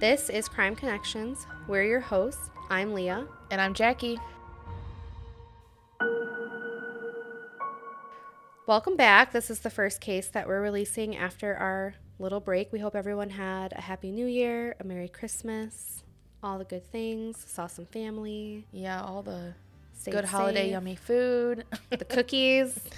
This is Crime Connections. We're your hosts. I'm Leah. And I'm Jackie. Welcome back. This is the first case that we're releasing after our little break. We hope everyone had a happy new year, a Merry Christmas, all the good things, saw some family, Yeah, all the good holiday yummy food. the cookies.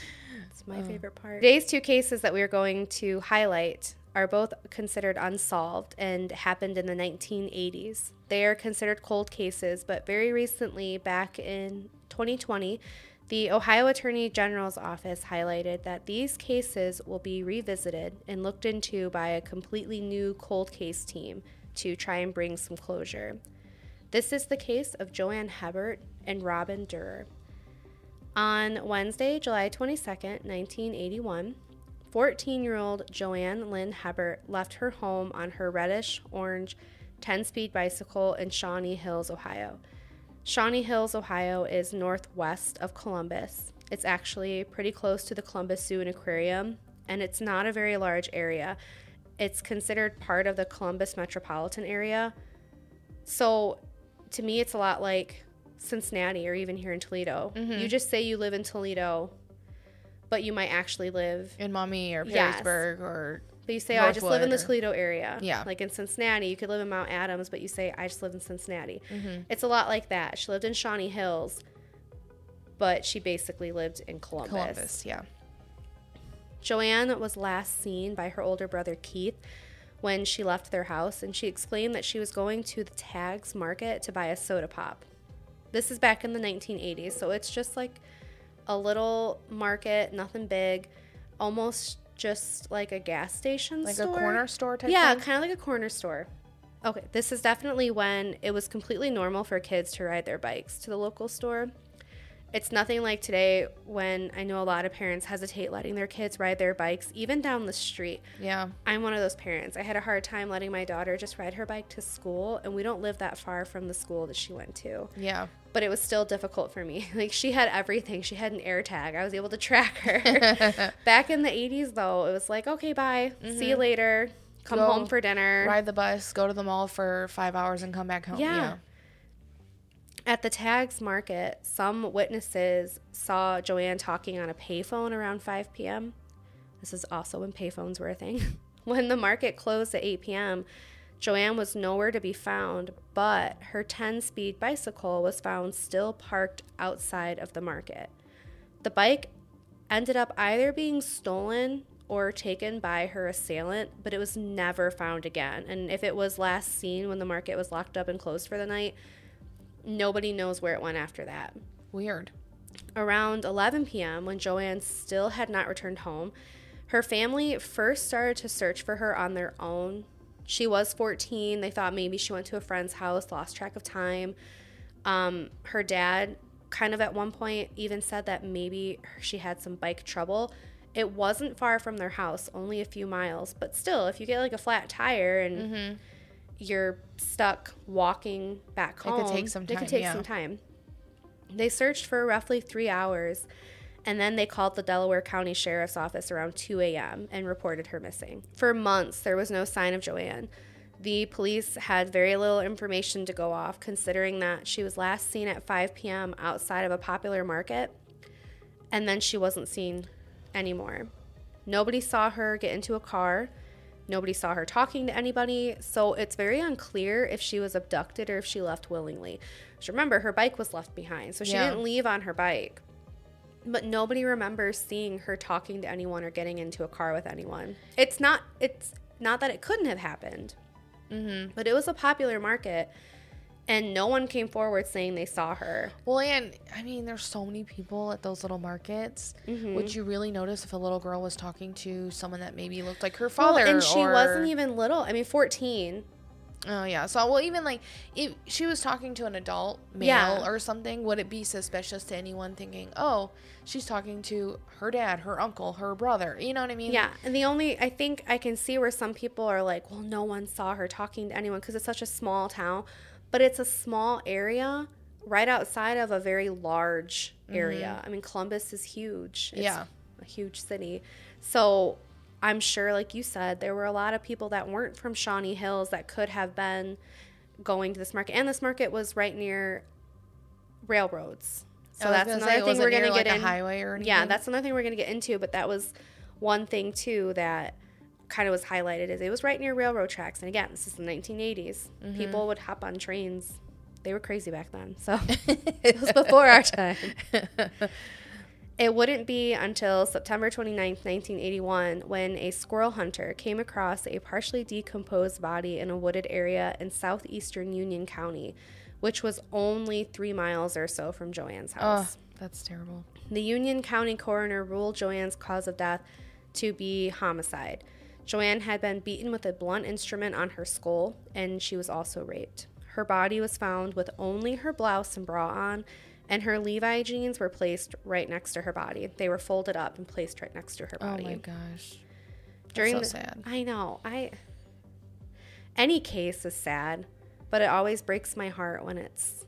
It's my Oh. favorite part. Today's two cases that we are going to highlight are both considered unsolved and happened in the 1980s. They are considered cold cases, but very recently, back in 2020, the Ohio Attorney General's office highlighted that these cases will be revisited and looked into by a completely new cold case team to try and bring some closure. This is the case of Joanne Hebert and Robin Durrer. On Wednesday, July 22nd, 1981, 14 year old Joanne Lynn Hebert left her home on her reddish orange 10 speed bicycle in Shawnee Hills, Ohio. Shawnee Hills, Ohio is northwest of Columbus. It's actually pretty close to the Columbus Zoo and Aquarium, and it's not a very large area. It's considered part of the Columbus metropolitan area. So to me, it's a lot like Cincinnati or even here in Toledo. Mm-hmm. You just say you live in Toledo, but you might actually live in Maumee or Yes. Perrysburg or but you say, oh, I just live in the Toledo area. Yeah. Like in Cincinnati, you could live in Mount Adams, but you say, I just live in Cincinnati. Mm-hmm. It's a lot like that. She lived in Shawnee Hills, but she basically lived in Columbus. Columbus. Yeah. Joanne was last seen by her older brother Keith when she left their house, and she explained that she was going to the Tags Market to buy a soda pop. This is back in the 1980s, so it's just like a little market, nothing big, almost just like a gas station Like store. a corner store type Yeah, kind of like a corner store. Okay, this is definitely when it was completely normal for kids to ride their bikes to the local store. It's nothing like today when I know a lot of parents hesitate letting their kids ride their bikes even down the street. Yeah. I'm one of those parents. I had a hard time letting my daughter just ride her bike to school, and we don't live that far from the school that she went to. Yeah. But it was still difficult for me. Like she had everything. She had an air tag. I was able to track her. Back in the 80s though, it was like, "Okay, bye. See you mm-hmm. later. Come Go home for dinner." Ride the bus, go to the mall for five hours, and come back home. Yeah. Yeah. At the Tags Market, some witnesses saw Joanne talking on a payphone around 5 p.m. This is also when payphones were a thing. when the market closed at 8 p.m., Joanne was nowhere to be found, but her 10 speed bicycle was found still parked outside of the market. The bike ended up either being stolen or taken by her assailant, but it was never found again. And if it was last seen when the market was locked up and closed for the night, nobody knows where it went after that. Weird. Around 11 p.m., when Joanne still had not returned home, her family first started to search for her on their own. She was 14. They thought maybe she went to a friend's house, lost track of time. Um, her dad, kind of at one point, even said that maybe she had some bike trouble. It wasn't far from their house, only a few miles, but still, if you get like a flat tire and you're stuck walking back Mm-hmm. It could take some time. It could take yeah. some time. They searched for roughly three hours, and then they called the Delaware County Sheriff's Office around 2 a.m. and reported her missing. For months, there was no sign of Joanne. The police had very little information to go off, considering that she was last seen at 5 p.m. outside of a popular market, and then she wasn't seen anymore. Nobody saw her get into a car. Nobody saw her talking to anybody, so it's very unclear if she was abducted or if she left willingly. Remember, her bike was left behind, so she Yeah. didn't leave on her bike. But nobody remembers seeing her talking to anyone or getting into a car with anyone. It's not. It's not that it couldn't have happened, Mm-hmm. but it was a popular market, and no one came forward saying they saw her. Well, and I mean, there's so many people at those little markets. Mm-hmm. Would you really notice if a little girl was talking to someone that maybe looked like her Well, father? and she or- wasn't even little. I mean, fourteen. Oh yeah. So well, even like if she was talking to an adult male Yeah. or something, would it be suspicious to anyone thinking, oh, she's talking to her dad, her uncle, her brother? You know what I mean? Yeah, and the only I think I can see where some people are like, well, no one saw her talking to anyone because it's such a small town, but it's a small area right outside of a very large area. Mm-hmm. I mean, Columbus is huge. It's Yeah. a huge city. So I'm sure, like you said, there were a lot of people that weren't from Shawnee Hills that could have been going to this market. And this market was right near railroads. So that's gonna another say, thing we're going to get like, a in. highway or Yeah, that's another thing we're going to get into. But that was one thing too that kind of was highlighted is it was right near railroad tracks. And again, this is the 1980s. Mm-hmm. People would hop on trains. They were crazy back then. So it was before our time. It wouldn't be until September 29, 1981, when a squirrel hunter came across a partially decomposed body in a wooded area in southeastern Union County, which was only three miles or so from Joanne's house. Oh, house. that's terrible. The Union County coroner ruled Joanne's cause of death to be homicide. Joanne had been beaten with a blunt instrument on her skull, and she was also raped. Her body was found with only her blouse and bra on, and her Levi jeans were placed right next to her body. They were folded up and placed right next to her body. Oh my gosh. During so the- sad. I know. I any case is sad, but it always breaks my heart when it's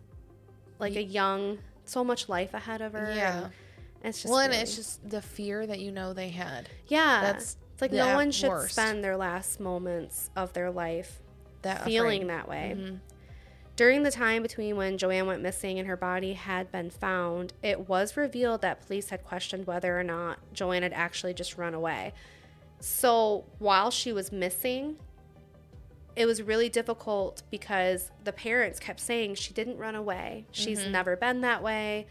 like a young, so much life ahead of her. Yeah. and it's just Well, and really- it's just the fear that you know they had. yeah. that's it's like no one should worst. spend their last moments of their life That feeling afraid. that way. Mhm. During the time between when Joanne went missing and her body had been found, it was revealed that police had questioned whether or not Joanne had actually just run away. So while she was missing, it was really difficult because the parents kept saying she didn't run away. She's Mm-hmm. never been that way.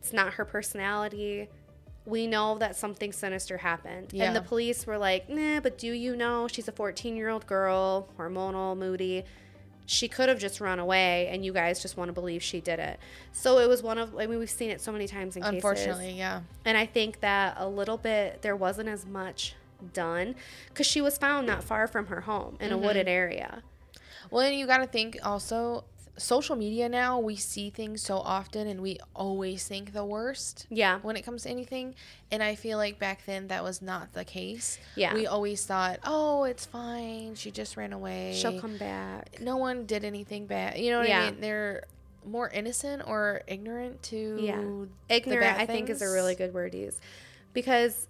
It's not her personality. We know that something sinister happened. And the police were like, nah, but do you know she's a 14 year old girl, hormonal, moody. She could have just run away, and you guys just want to believe she did it. So it was one of, I mean, we've seen it so many times in cases. Unfortunately, yeah. And I think that a little bit, there wasn't as much done because she was found not far from her home in a mm-hmm. wooded area. Well, and you got to think also, social media now, we see things so often and we always think the worst Yeah. when it comes to anything. And I feel like back then that was not the case. Yeah. We always thought, oh, it's fine. She just ran away. She'll come back. No one did anything bad. You know what Yeah. I mean? They're more innocent or ignorant to Yeah. the Ignorant, I think, is a really good word to use because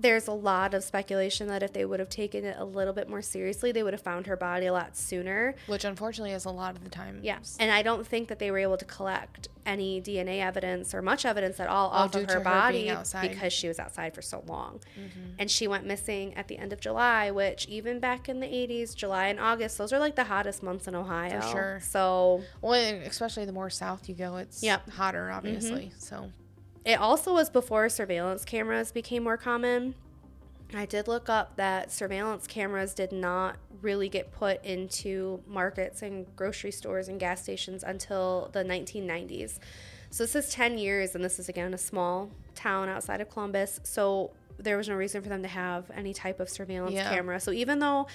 there's a lot of speculation that if they would have taken it a little bit more seriously, they would have found her body a lot sooner. Which unfortunately is a lot of the time. Yeah. And I don't think that they were able to collect any DNA evidence or much evidence at all off due of to her her body being because she was outside for so long. And she went missing at the end of July, which even back in the 80s, July and August, those are like the hottest months in Ohio. For sure. So Well, especially the more south you go, it's Yep. Mm-hmm. hotter, obviously. So, it also was before surveillance cameras became more common. I did look up that surveillance cameras did not really get put into markets and grocery stores and gas stations until the 1990s. So this is 10 years, and this is again a small town outside of Columbus. So there was no reason for them to have any type of surveillance Yeah. camera. So even though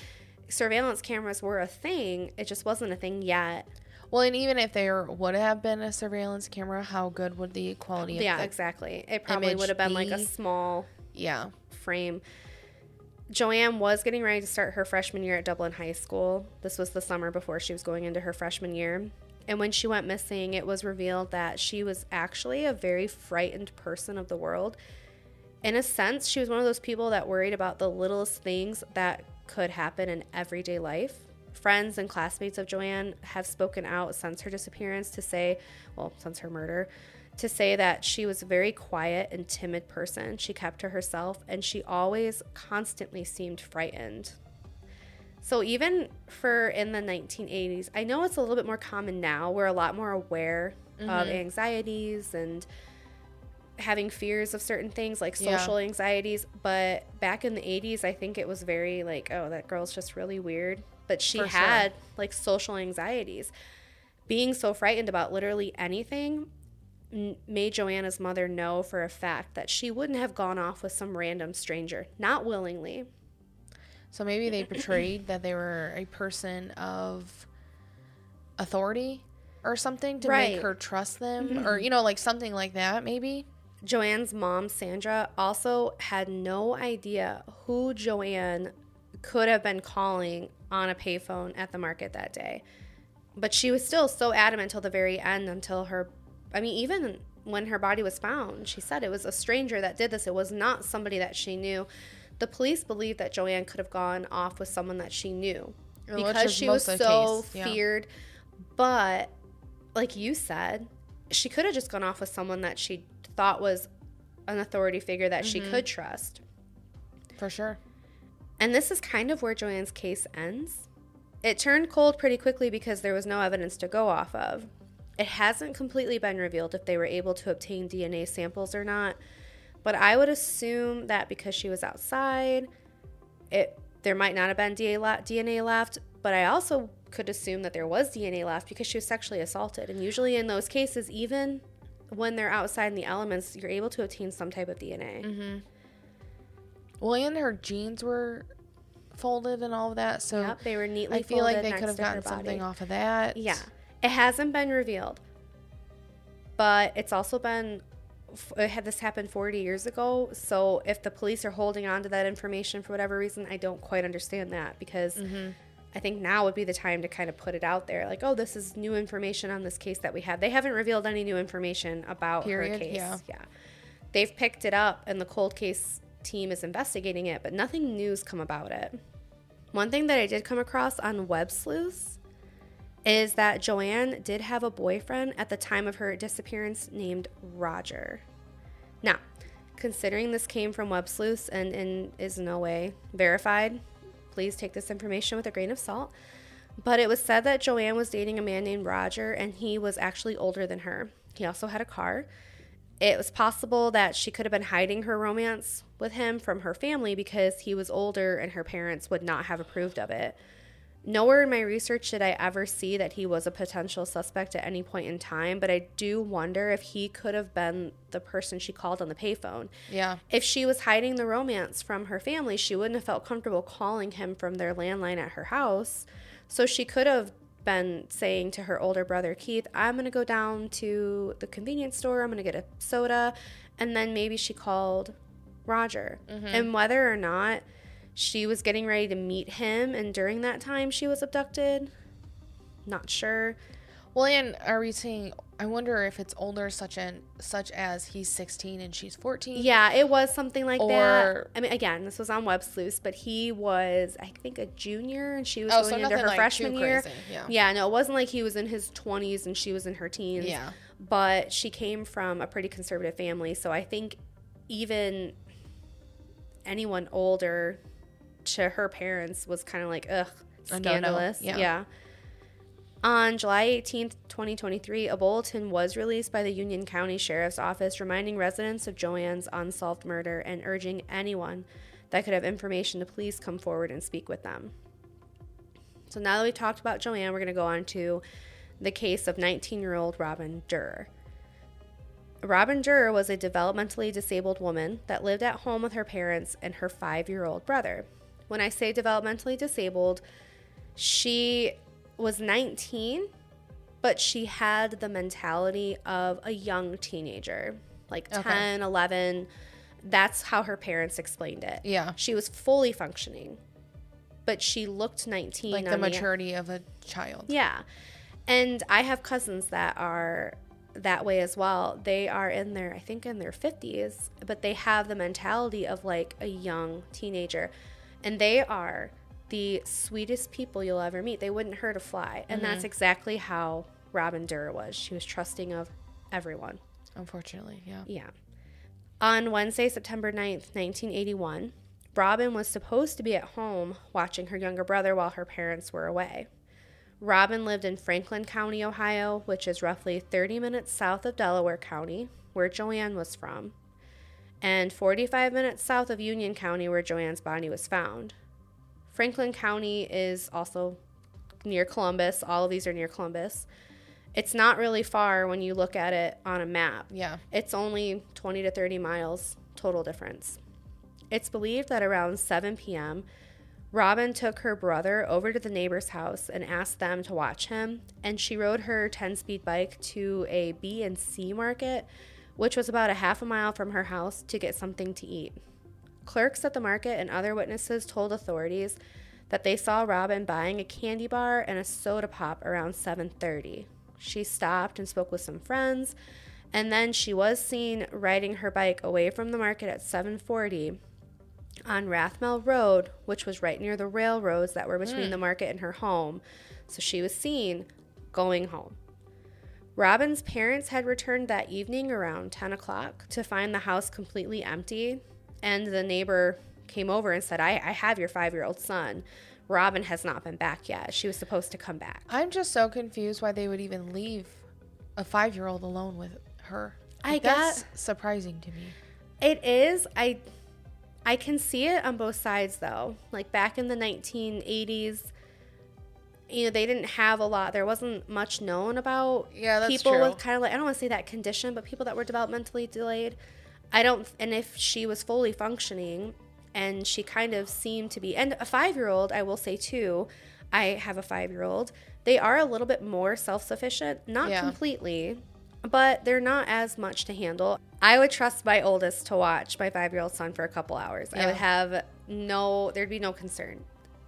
surveillance cameras were a thing, it just wasn't a thing yet. Well, and even if there would have been a surveillance camera, how good would the quality of Yeah, the exactly. It probably would have been like a small Yeah. frame. Joanne was getting ready to start her freshman year at Dublin High School. This was the summer before she was going into her freshman year. And when she went missing, it was revealed that she was actually a very frightened person of the world. In a sense, she was one of those people that worried about the littlest things that could happen in everyday life. Friends and classmates of Joanne have spoken out since her disappearance to say, well, since her murder, to say that she was a very quiet and timid person. She kept to herself and she always constantly seemed frightened. So even for in the 1980s, I know it's a little bit more common now. We're a lot more aware of mm-hmm. anxieties and having fears of certain things like Yeah. social anxieties, but back in the 80s, I think it was very like, oh, that girl's just really weird. But she For sure. had like social anxieties. Being so frightened about literally anything made Joanna's mother know for a fact that she wouldn't have gone off with some random stranger, not willingly. So maybe they portrayed that they were a person of authority or something to Right. make her trust them or mm-hmm. you know like something like that maybe. Joanne's mom, Sandra, also had no idea who Joanne could have been calling on a payphone at the market that day. But she was still so adamant till the very end, until her, I mean, even when her body was found, she said it was a stranger that did this. It was not somebody that she knew. The police believe that Joanne could have gone off with someone that she knew because she was most of the so yeah. feared. But like you said, she could have just gone off with someone that she thought was an authority figure that she Mm-hmm. could trust. For sure. And this is kind of where Joanne's case ends. It turned cold pretty quickly because there was no evidence to go off of. It hasn't completely been revealed if they were able to obtain DNA samples or not, but I would assume that because she was outside, it there might not have been DNA left, but I also could assume that there was DNA left because she was sexually assaulted. And usually in those cases, even when they're outside in the elements, you're able to obtain some type of DNA. Well, and her jeans were folded and all of that. So Yep, they were neatly I feel like they could have gotten something off of that. Yeah. It hasn't been revealed. But it's also been it had this happened 40 years ago, so if the police are holding on to that information for whatever reason, I don't quite understand that because Mm-hmm. I think now would be the time to kind of put it out there like, "Oh, this is new information on this case that we have." They haven't revealed any new information about her case. yeah. yeah. They've picked it up and the cold case team is investigating it, but nothing new's come about it. One thing that I did come across on Web Sleuths is that Joanne did have a boyfriend at the time of her disappearance named Roger. Now, considering this came from Web Sleuths and, and is no way verified, please take this information with a grain of salt. But it was said that Joanne was dating a man named Roger and he was actually older than her. He also had a car. It was possible that she could have been hiding her romance with him from her family because he was older and her parents would not have approved of it. Nowhere in my research did I ever see that he was a potential suspect at any point in time, but I do wonder if he could have been the person she called on the payphone. Yeah. If she was hiding the romance from her family, she wouldn't have felt comfortable calling him from their landline at her house. So she could have been saying to her older brother, Keith, I'm going to go down to the convenience store, I'm going to get a soda. And then maybe she called Roger. Mm-hmm. And whether or not she was getting ready to meet him and during that time she was abducted, not sure. Well, and are we saying? I wonder if it's older, such and such as he's 16 and she's 14. Yeah, it was something like Or- that. I mean, again, this was on Web Sleuths, but he was, I think, a junior, and she was Oh, so going into her like, freshman year. yeah. yeah, no, it wasn't like he was in his twenties and she was in her teens. Yeah. but she came from a pretty conservative family, so I think even anyone older to her parents was kind of like, ugh, oh, scandalous. yeah. yeah. On July 18th, 2023, a bulletin was released by the Union County Sheriff's Office reminding residents of Joanne's unsolved murder and urging anyone that could have information to please come forward and speak with them. So now that we've talked about Joanne, we're going to go on to the case of 19 year old Robin Durr. Robin Durr was a developmentally disabled woman that lived at home with her parents and her five year old brother. When I say developmentally disabled, she was 19, but she had the mentality of a young teenager, like Okay. 10, 11. That's how her parents explained it. Yeah. She was fully functioning, but she looked 19. Like the maturity of a child. yeah. And I have cousins that are that way as well. They are in their, I think, in their 50s, but they have the mentality of like a young teenager. And they are the sweetest people you'll ever meet. They wouldn't hurt a fly. And mm-hmm. that's exactly how Robin Durr was. She was trusting of everyone. Unfortunately, yeah. Yeah. On Wednesday, September 9th, 1981, Robin was supposed to be at home watching her younger brother while her parents were away. Robin lived in Franklin County, Ohio, which is roughly 30 minutes south of Delaware County, where Joanne was from, and 45 minutes south of Union County, where Joanne's body was found. Franklin County is also near Columbus. All of these are near Columbus. It's not really far when you look at it on a map. Yeah. It's only 20 to 30 miles total difference. It's believed that around 7 p.m., Robin took her brother over to the neighbor's house and asked them to watch him, and she rode her 10 speed bike to a B and C market, which was about a half a mile from her house, to get something to eat. Clerks at the market and other witnesses told authorities that they saw Robin buying a candy bar and a soda pop around 7:30. She stopped and spoke with some friends, and then she was seen riding her bike away from the market at 7:40 on Rathmell Road, which was right near the railroads that were between hmm. the market and her home. So she was seen going home. Robin's parents had returned that evening around 10 o'clock to find the house completely empty, and the neighbor came over and said, I, I have your five year old son. Robin has not been back yet. She was supposed to come back. I'm just so confused why they would even leave a five year old alone with her. I that's surprising to me. It is. I I can see it on both sides though. Like back in the 1980s, you know, they didn't have a lot. There wasn't much known about Yeah, people true. with kind of like I don't want to say that condition, but people that were developmentally delayed. I don't and if she was fully functioning and she kind of seemed to be and a 5-year-old, I will say too, I have a 5-year-old. They are a little bit more self-sufficient, not Yeah. completely, but they're not as much to handle. I would trust my oldest to watch my five year old son for a couple hours. I would have no, there'd be no concern.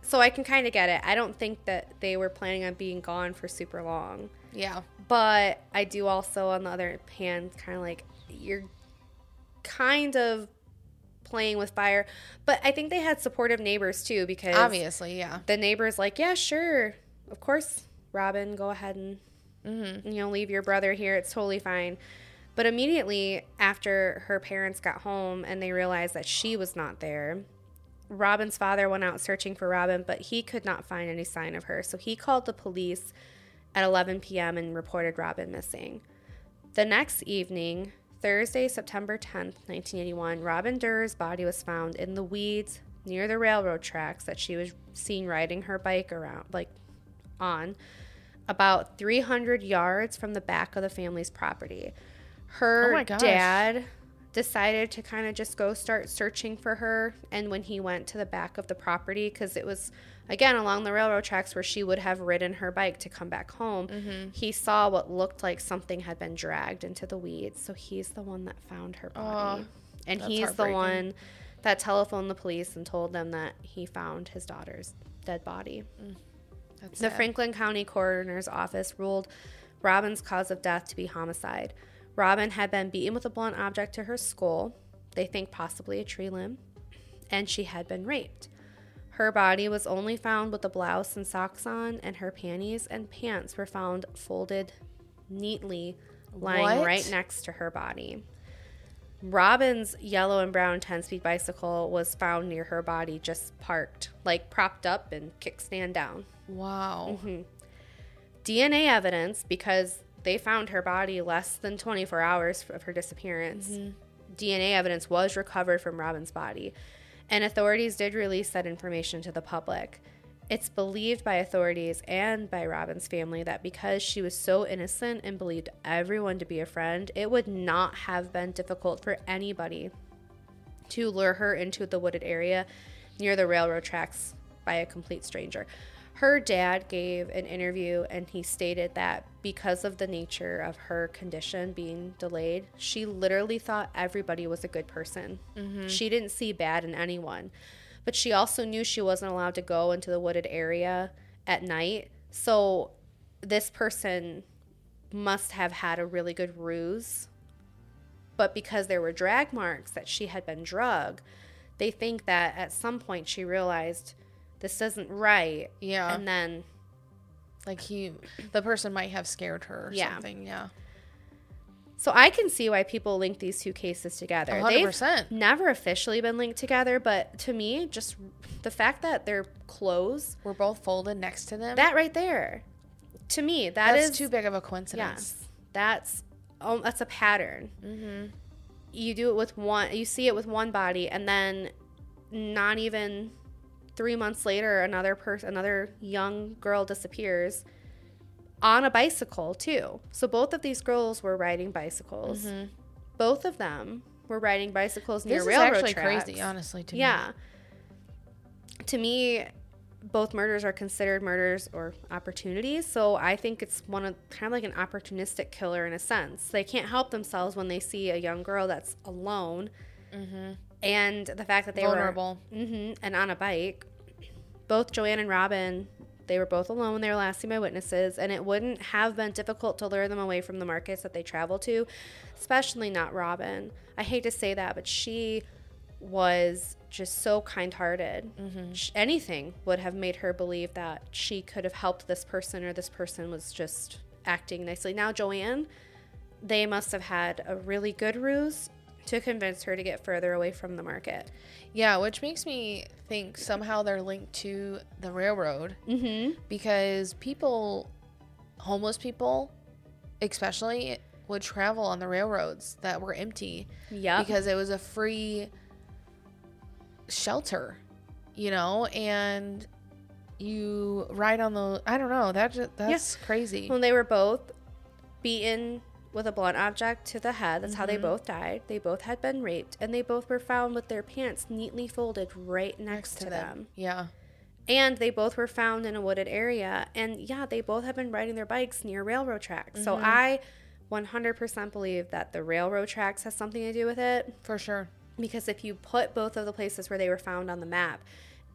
So I can kind of get it. I don't think that they were planning on being gone for super long. Yeah. But I do also, on the other hand, kind of like you're kind of playing with fire. But I think they had supportive neighbors too because Obviously, yeah. the neighbor's like, yeah, sure, of course, Robin, go ahead and Mm-hmm. you know leave your brother here. It's totally fine. But immediately after her parents got home and they realized that she was not there, Robin's father went out searching for Robin, but he could not find any sign of her. So he called the police at 11 p.m. and reported Robin missing. The next evening, Thursday, September 10th, 1981, Robin Durr's body was found in the weeds near the railroad tracks that she was seen riding her bike around, like on, about 300 yards from the back of the family's property. Her Oh my dad decided to kind of just go start searching for her. And when he went to the back of the property, because it was again along the railroad tracks where she would have ridden her bike to come back home, Mm-hmm. he saw what looked like something had been dragged into the weeds. So he's the one that found her body. Aw, and he's the one that telephoned the police and told them that he found his daughter's dead body. That's The sad. Franklin County Coroner's Office ruled Robin's cause of death to be homicide. Robin had been beaten with a blunt object to her skull, they think possibly a tree limb, and she had been raped. Her body was only found with a blouse and socks on, and her panties and pants were found folded neatly, lying What? right next to her body. Robin's yellow and brown 10 speed bicycle was found near her body, just parked, like propped up and kickstand down. Wow. Mm-hmm. DNA evidence, because they found her body less than 24 hours of her disappearance, mm-hmm. DNA evidence was recovered from Robin's body, and authorities did release that information to the public. It's believed by authorities and by Robin's family that because she was so innocent and believed everyone to be a friend, it would not have been difficult for anybody to lure her into the wooded area near the railroad tracks by a complete stranger. Her dad gave an interview and he stated that because of the nature of her condition being delayed, she literally thought everybody was a good person. Mm-hmm. She didn't see bad in anyone. But she also knew she wasn't allowed to go into the wooded area at night. So this person must have had a really good ruse but because there were drag marks that she had been drugged, they think that at some point she realized this isn't right. Yeah. And then, like he, the person might have scared her or Yeah. something. Yeah. so I can see why people link these two cases together. A hundred They've never officially been linked together, but to me, just the fact that their clothes, We're both folded next to them. that right there, to me, that That's is too big of a coincidence. Yes, that's oh, that's a pattern. Mm-hmm. You do it with one, you see it with one body, and then not even three months later, another person, another young girl disappears on a bicycle too. So both of these girls were riding bicycles. Both of them were riding bicycles near Mm-hmm. This is actually tracks. crazy, honestly. To me. Yeah. To me, both murders are considered murders or opportunities. So I think it's one of kind of like an opportunistic killer in a sense. They can't help themselves when they see a young girl that's alone, and the fact that they Vulnerable. were hmm and on a bike. Both Joanne and Robin, they were both alone when they were last seen by witnesses, and it wouldn't have been difficult to lure them away from the markets that they travel to, especially not Robin. I hate to say that, but she was just so kind-hearted. Mm-hmm. Anything would have made her believe that she could have helped this person or this person was just acting nicely. Now Joanne, they must have had a really good ruse to convince her to get further away from the market. Yeah, which makes me think somehow they're linked to the railroad Mm-hmm. because people, homeless people, especially, would travel on the railroads that were empty Yep. because it was a free shelter, you know, and you ride on the. I don't know. That just, that's crazy. When they were both beaten with a blunt object to the head, that's how they mm-hmm. both died. They both had been raped, and they both were found with their pants neatly folded right next, to, them. Yeah. And they both were found in a wooded area. And yeah, they both have been riding their bikes near railroad tracks. So mm-hmm. I 100% believe that the railroad tracks has something to do with it. For sure. Because if you put both of the places where they were found on the map,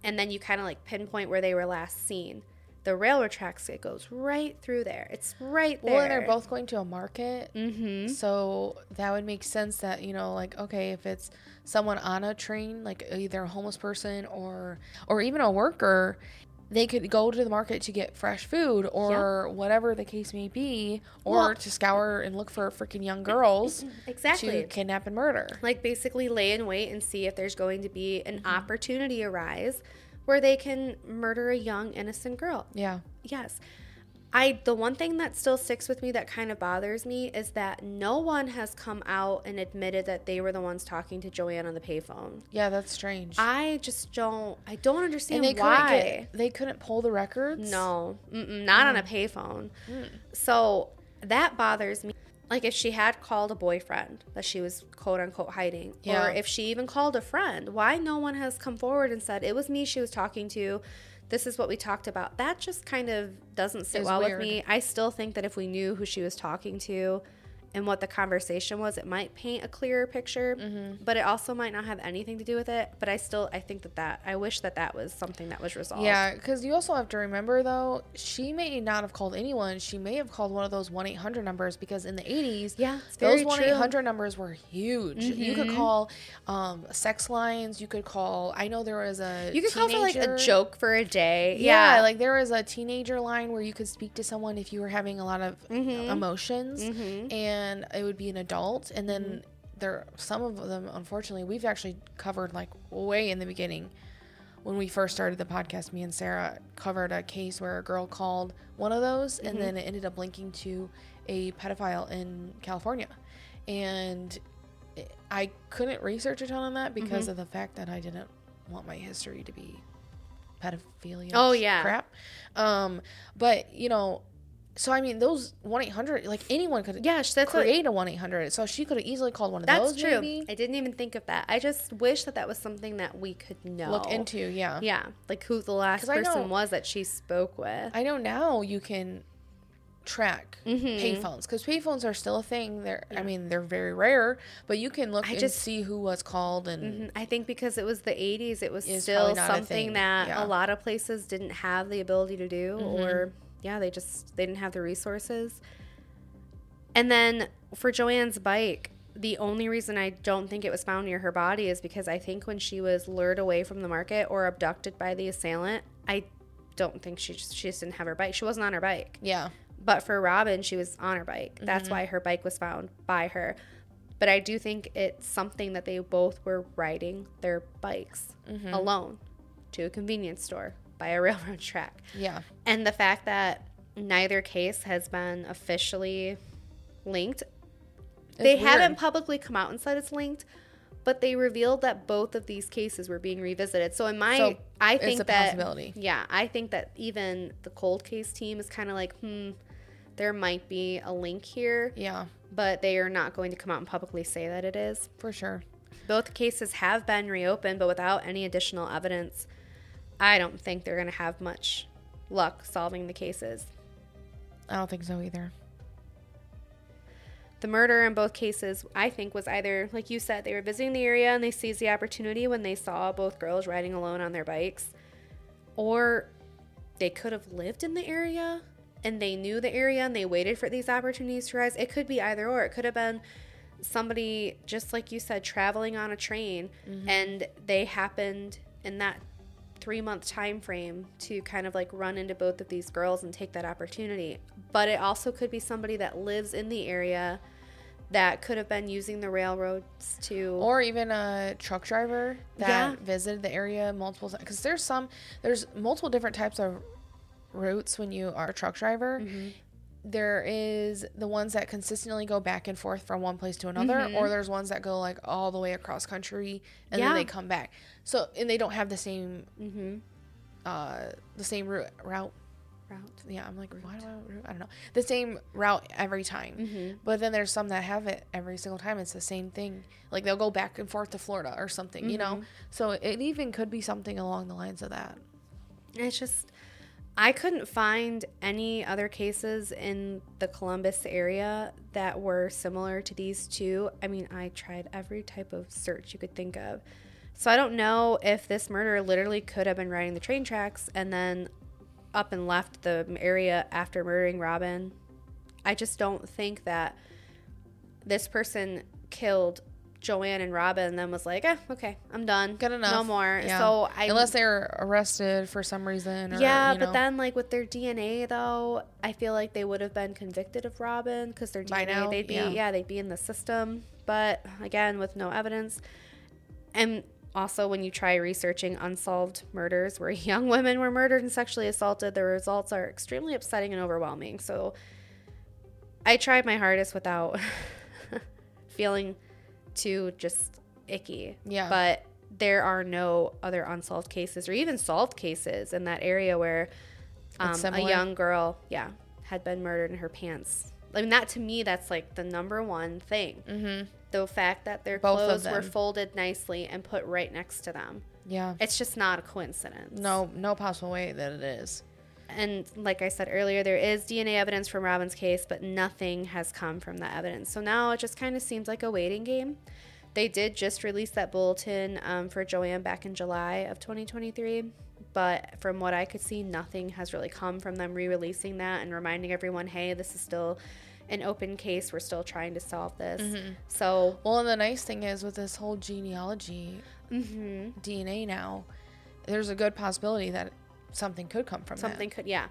and then you kind of like pinpoint where they were last seen, the railroad tracks, it goes right through there. It's right there. Well, and they're both going to a market. Mm-hmm. So that would make sense that, you know, like, okay, if it's someone on a train, like either a homeless person or or even a worker, they could go to the market to get fresh food or whatever the case may be, or Well- to scour and look for freaking young girls Exactly. to kidnap and murder. like basically lay in wait and see if there's going to be an Mm-hmm. opportunity arise where they can murder a young innocent girl. Yeah. Yes. I the one thing that still sticks with me that kind of bothers me is that no one has come out and admitted that they were the ones talking to Joanne on the payphone. Yeah, that's strange. I just don't I don't and understand they couldn't why. get they couldn't pull the records. No, not on a mm. payphone. Mm. So that bothers me. Like if she had called a boyfriend that she was quote unquote hiding, Yeah. or if she even called a friend, why no one has come forward and said it was me she was talking to? This is what we talked about. That just kind of doesn't sit well weird. with me. I still think that if we knew who she was talking to and what the conversation was, it might paint a clearer picture. Mm-hmm. But it also might not have anything to do with it. But I still, I think that that I wish that that was something that was resolved. Yeah, because you also have to remember though, she may not have called anyone. She may have called one of those one eight hundred numbers because in the eighties, Yeah, those one true. Mm-hmm. eight hundred numbers were huge. You could call um, sex lines. You could call. I know there was a You could call for like a joke for a day. Yeah, Yeah, like there was a teenager line where you could speak to someone if you were having a lot of Mm-hmm. emotions, and it would be an adult. And then Mm-hmm. there, some of them, unfortunately, we've actually covered like way in the beginning when we first started the podcast. Me and Sarah covered a case where a girl called one of those, Mm-hmm. and then it ended up linking to a pedophile in California, and I couldn't research a ton on that because Mm-hmm. of the fact that I didn't want my history to be pedophilia. Oh, yeah. crap. Um, but you know, so I mean, those one eight hundred, like anyone could yeah, that's create a one eight hundred. So she could have easily called one of that's those. true. Maybe I didn't even think of that. I just wish that that was something that we could know. look into. Yeah. Yeah, like who the last person know- was that she spoke with. I know now you can track Mm-hmm. payphones because payphones are still a thing. They're, I mean, they're very rare, but you can look I and just- see who was called and Mhm. I think because it was the 80s, it was still something that yeah. Mm-hmm. a lot of places didn't have the ability to do, or yeah, they just they didn't have the resources. And then for Joanne's bike, the only reason I don't think it was found near her body is because I think when she was lured away from the market or abducted by the assailant, I don't think she just, she just didn't have her bike. She wasn't on her bike. yeah, But for Robin, she was on her bike. That's Mm-hmm. why her bike was found by her. But I do think it's something that they both were riding their bikes Mm-hmm. alone to a convenience store by a railroad track. yeah, And the fact that neither case has been officially linked, they weird. haven't publicly come out and said it's linked, but they revealed that both of these cases were being revisited. So in my, So I it's think a that possibility. yeah, I think that even the cold case team is kind of like, hmm, there might be a link here, yeah, but they are not going to come out and publicly say that it is. for sure. Both cases have been reopened, but without any additional evidence, I don't think they're going to have much luck solving the cases. I don't think so either. The murder in both cases, I think, was either, like you said, they were visiting the area and they seized the opportunity when they saw both girls riding alone on their bikes, or they could have lived in the area and they knew the area and they waited for these opportunities to rise. It could be either or. It could have been somebody just like you said traveling on a train Mm-hmm. and they happened in that three month time frame to kind of like run into both of these girls and take that opportunity but it also could be somebody that lives in the area that could have been using the railroads to or even a truck driver that Yeah. visited the area multiple times because there's some there's multiple different types of routes when you are a truck driver Mm-hmm. There is the ones that consistently go back and forth from one place to another or there's ones that go like all the way across country and then Mm-hmm. They come back. So and they don't have the same mm-hmm. uh the same route route? Route. Yeah i'm like why do i i don't know. The same route every time. Mm-hmm. but then there's some that have it every single time. It's the same thing. Like they'll go back and forth to florida or something you Mm-hmm. know so it even could be something along the lines of that. It's just, I couldn't find any other cases in the Columbus area that were similar to these two. I mean, I tried every type of search you could think of. So I don't know if this murderer literally could have been riding the train tracks and then up and left the area after murdering Robin. I just don't think that this person killed Joanne and Robin and then was like, eh, okay, I'm done. good enough No more. Yeah. So I unless they're arrested for some reason or, yeah, but know. then like with their DNA though, I feel like they would have been convicted of Robin because their By DNA now, they'd be yeah. yeah. they'd be in the system. But again, with no evidence, and also when you try researching unsolved murders where young women were murdered and sexually assaulted, the results are extremely upsetting and overwhelming. So I tried my hardest without feeling too just icky. Yeah. But there are no other unsolved cases or even solved cases in that area where um, a young girl, yeah, had been murdered in her pants. I mean, that to me, that's like the number one thing. mm-hmm. The fact that their Both clothes were folded nicely and put right next to them. yeah It's just not a coincidence. no no possible way that it is And like I said earlier, there is DNA evidence from Robin's case, but nothing has come from that evidence. So now it just kind of seems like a waiting game. They did just release that bulletin um, for Joanne back in July of 2023. But from what I could see, nothing has really come from them re releasing that and reminding everyone hey, this is still an open case. We're still trying to solve this. So, well and the nice thing is with this whole genealogy mhm. dna now there's a good possibility that something could come from something that. could yeah.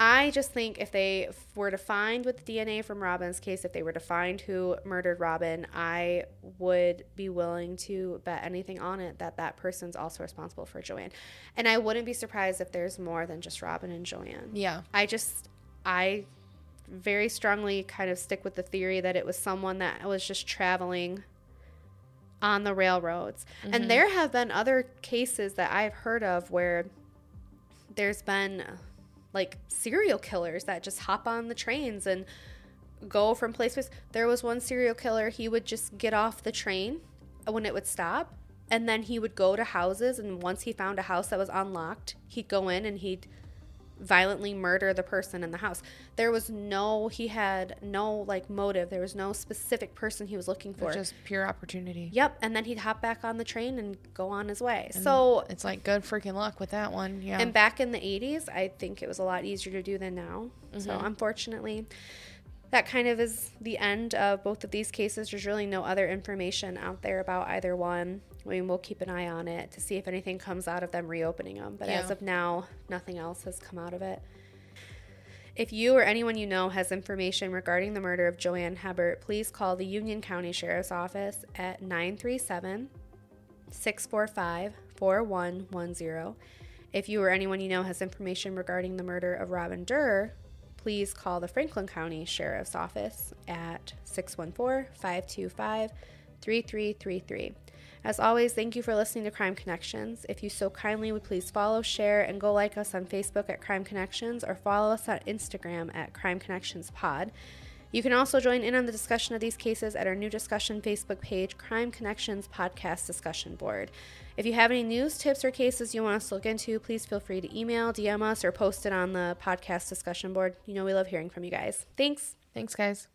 I just think if they were to find with the dna from robin's case if they were to find who murdered robin i would be willing to bet anything on it that that person's also responsible for joanne. And i wouldn't be surprised if there's more than just robin and joanne. Yeah. I just i very strongly kind of stick with the theory that it was someone that was just traveling on the railroads. And mm-hmm. there have been other cases that I've heard of where there's been like serial killers that just hop on the trains and go from place to place. There was one serial killer, he would just get off the train when it would stop and then he would go to houses and once he found a house that was unlocked, he'd go in and he'd violently murder the person in the house. There was no he had no like motive. There was no specific person he was looking for. Just pure opportunity Yep, and then he'd hop back on the train and go on his way. so, it's like good freaking luck with that one yeah and back in the 80s, I think it was a lot easier to do than now. So, Mm-hmm. unfortunately, that kind of is the end of both of these cases. There's really no other information out there about either one. I mean, we'll keep an eye on it to see if anything comes out of them reopening them. But as of now, nothing else has come out of it. If you or anyone you know has information regarding the murder of Joanne Hebert, please call the Union County Sheriff's Office at 937 645 4110. If you or anyone you know has information regarding the murder of Robin Durr, please call the Franklin County Sheriff's Office at 614 525 3333. As always, thank you for listening to Crime Connections. If you so kindly would please follow, share, and go like us on Facebook at Crime Connections or follow us on Instagram at Crime Connections Pod. You can also join in on the discussion of these cases at our new discussion Facebook page, Crime Connections Podcast Discussion Board. If you have any news, tips, or cases you want us to look into, please feel free to email, DM us, or post it on the podcast discussion board. You know, we love hearing from you guys. Thanks. thanks guys